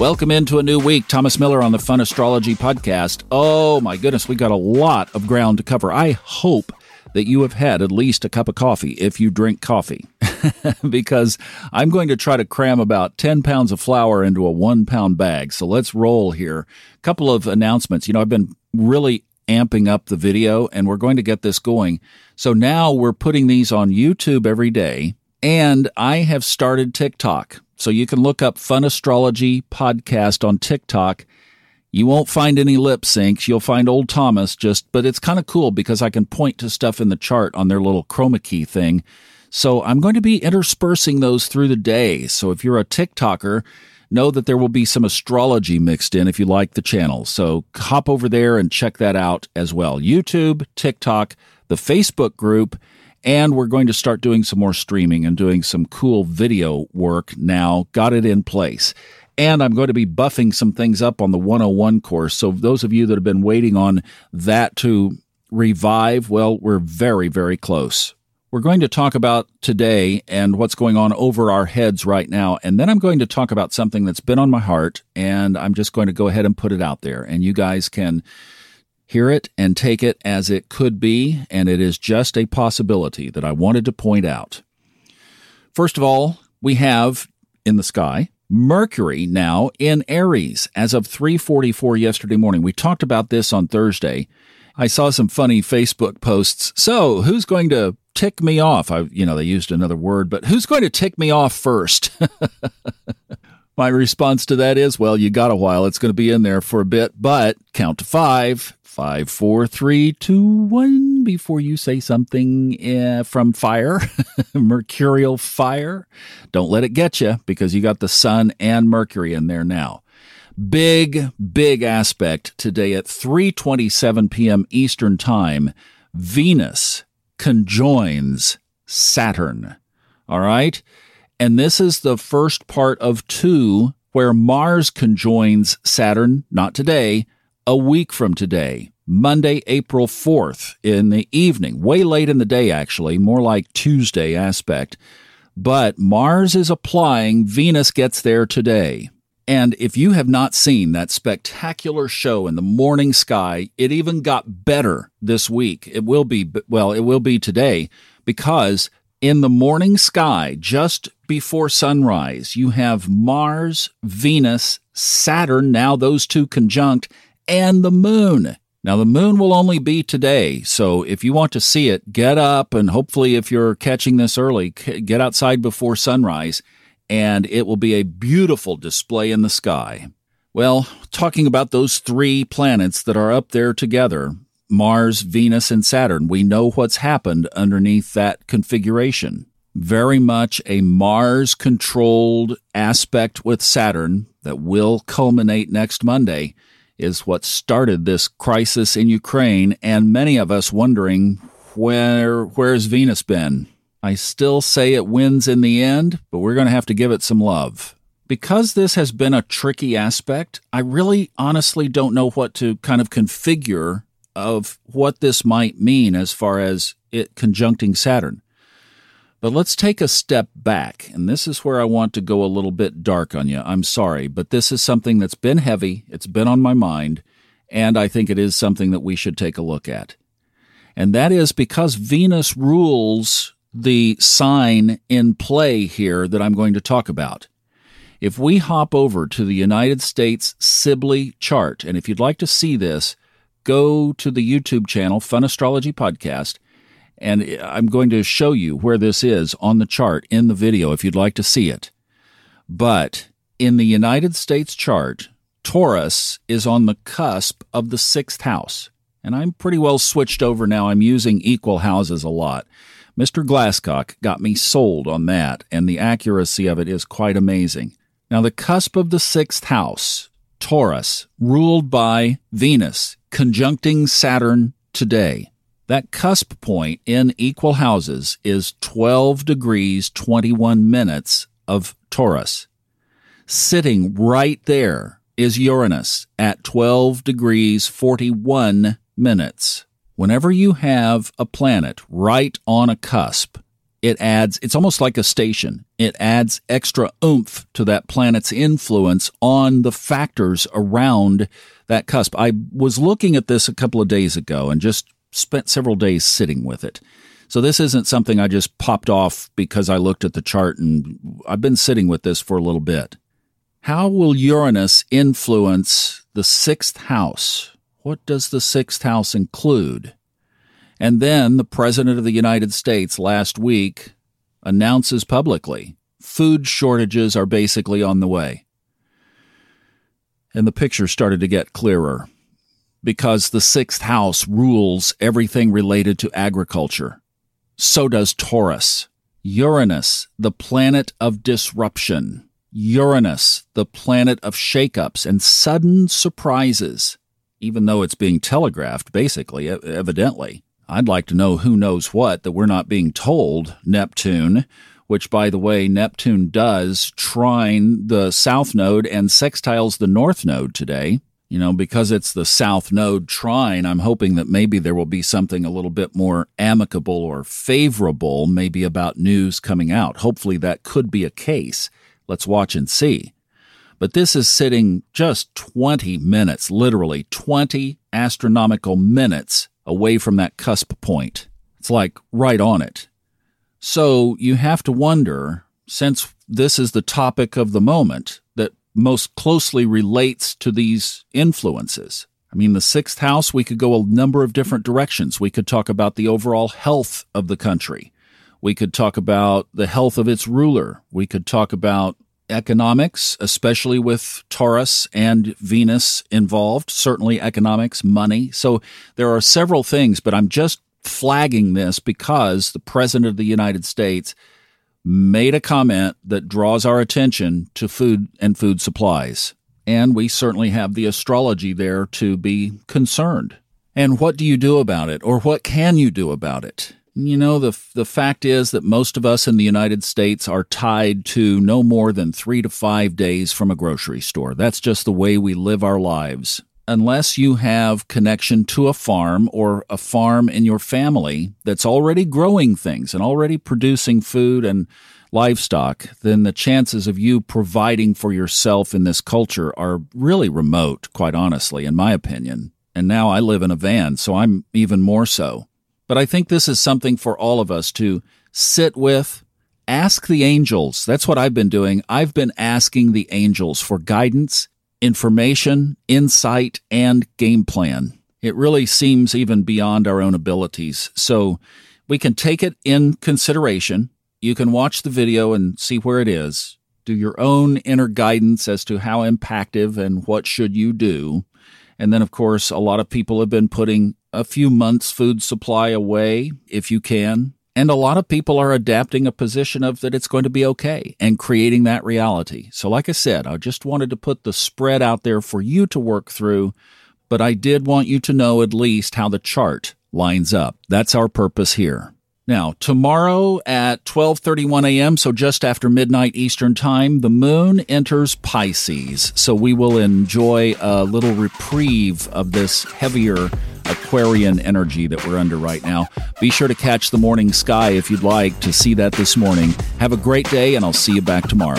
Welcome into a new week. Thomas Miller on the Fun Astrology Podcast. Oh my goodness, we got a lot of ground to cover. I hope that you have had at least a cup of coffee if you drink coffee, because I'm going to try to cram about 10 pounds of flour into a one pound bag. So let's roll here. A couple of announcements. You know, I've been really amping up the video and we're going to get this going. So now we're putting these on YouTube every day. And I have started TikTok. So you can look up Fun Astrology Podcast on TikTok. You won't find any lip syncs. You'll find old Thomas just, but it's kind of cool because I can point to stuff in the chart on their little chroma key thing. So I'm going to be interspersing those through the day. So if you're a TikToker, know that there will be some astrology mixed in if you like the channel. So hop over there and check that out as well. YouTube, TikTok, the Facebook group, and we're going to start doing some more streaming and doing some cool video work now. Got it in place. And I'm going to be buffing some things up on the 101 course. So, those of you that have been waiting on that to revive, well, we're very, very close. We're going to talk about today and what's going on over our heads right now. And then I'm going to talk about something that's been on my heart. And I'm just going to go ahead and put it out there. And you guys can hear it and take it as it could be, and it is just a possibility that I wanted to point out. First of all, we have in the sky Mercury now in Aries as of 3:44 yesterday morning. We talked about this on Thursday. I saw some funny Facebook posts. So, who's going to tick me off? I you know, they used another word, but who's going to tick me off first? My response to that is, well, you got a while. It's going to be in there for a bit, but count to 5 Five, four, three, two, one. Before you say something uh, from fire, mercurial fire, don't let it get you because you got the sun and Mercury in there now. Big, big aspect today at 3:27 p.m. Eastern Time. Venus conjoins Saturn. All right, and this is the first part of two where Mars conjoins Saturn. Not today a week from today, Monday, April 4th, in the evening, way late in the day, actually, more like Tuesday aspect. But Mars is applying, Venus gets there today. And if you have not seen that spectacular show in the morning sky, it even got better this week. It will be, well, it will be today because in the morning sky, just before sunrise, you have Mars, Venus, Saturn, now those two conjunct, and the moon. Now, the moon will only be today, so if you want to see it, get up and hopefully, if you're catching this early, get outside before sunrise, and it will be a beautiful display in the sky. Well, talking about those three planets that are up there together Mars, Venus, and Saturn we know what's happened underneath that configuration. Very much a Mars controlled aspect with Saturn that will culminate next Monday is what started this crisis in Ukraine, and many of us wondering where where's Venus been? I still say it wins in the end, but we're going to have to give it some love. Because this has been a tricky aspect, I really honestly don't know what to kind of configure of what this might mean as far as it conjuncting Saturn. But let's take a step back, and this is where I want to go a little bit dark on you. I'm sorry, but this is something that's been heavy, it's been on my mind, and I think it is something that we should take a look at. And that is because Venus rules the sign in play here that I'm going to talk about. If we hop over to the United States Sibley chart, and if you'd like to see this, go to the YouTube channel, Fun Astrology Podcast, and I'm going to show you where this is on the chart in the video if you'd like to see it. But in the United States chart, Taurus is on the cusp of the sixth house. And I'm pretty well switched over now. I'm using equal houses a lot. Mr. Glasscock got me sold on that, and the accuracy of it is quite amazing. Now, the cusp of the sixth house, Taurus, ruled by Venus, conjuncting Saturn today. That cusp point in equal houses is 12 degrees 21 minutes of Taurus. Sitting right there is Uranus at 12 degrees 41 minutes. Whenever you have a planet right on a cusp, it adds, it's almost like a station. It adds extra oomph to that planet's influence on the factors around that cusp. I was looking at this a couple of days ago and just spent several days sitting with it. So this isn't something I just popped off because I looked at the chart and I've been sitting with this for a little bit. How will Uranus influence the sixth house? What does the sixth house include? And then the President of the United States last week announces publicly food shortages are basically on the way. And the picture started to get clearer because the sixth house rules everything related to agriculture. So does Taurus. Uranus, the planet of disruption. Uranus, the planet of shakeups and sudden surprises, even though it's being telegraphed, basically, evidently. I'd like to know who knows what that we're not being told, Neptune, which, by the way, Neptune does trine the south node and sextiles the north node today. You know, because it's the south node trine, I'm hoping that maybe there will be something a little bit more amicable or favorable, maybe about news coming out. Hopefully that could be a case. Let's watch and see. But this is sitting just 20 minutes, literally 20 astronomical minutes away from that cusp point. It's like right on it. So you have to wonder, since this is the topic of the moment that most closely relates to these influences. I mean, the sixth house, we could go a number of different directions. We could talk about the overall health of the country. We could talk about the health of its ruler. We could talk about economics, especially with Taurus and Venus involved, certainly economics, money. So there are several things, but I'm just flagging this because the President of the United States made a comment that draws our attention to food and food supplies. And we certainly have the astrology there to be concerned. And what do you do about it, or what can you do about it? You know, the, the fact is that most of us in the United States are tied to no more than three to five days from a grocery store. That's just the way we live our lives. Unless you have connection to a farm or a farm in your family that's already growing things and already producing food and livestock, then the chances of you providing for yourself in this culture are really remote, quite honestly, in my opinion. And now I live in a van, so I'm even more so. But I think this is something for all of us to sit with, ask the angels. That's what I've been doing. I've been asking the angels for guidance, information, insight, and game plan. It really seems even beyond our own abilities. So we can take it in consideration. You can watch the video and see where it is. Do your own inner guidance as to how impactive and what should you do. And then, of course, a lot of people have been putting a few months' food supply away if you can. And a lot of people are adapting a position of that it's going to be okay and creating that reality. So, like I said, I just wanted to put the spread out there for you to work through, but I did want you to know at least how the chart lines up. That's our purpose here. Now, tomorrow at 12:31 a.m., so just after midnight Eastern Time, the moon enters Pisces. So we will enjoy a little reprieve of this heavier Aquarian energy that we're under right now. Be sure to catch the morning sky if you'd like to see that this morning. Have a great day and I'll see you back tomorrow.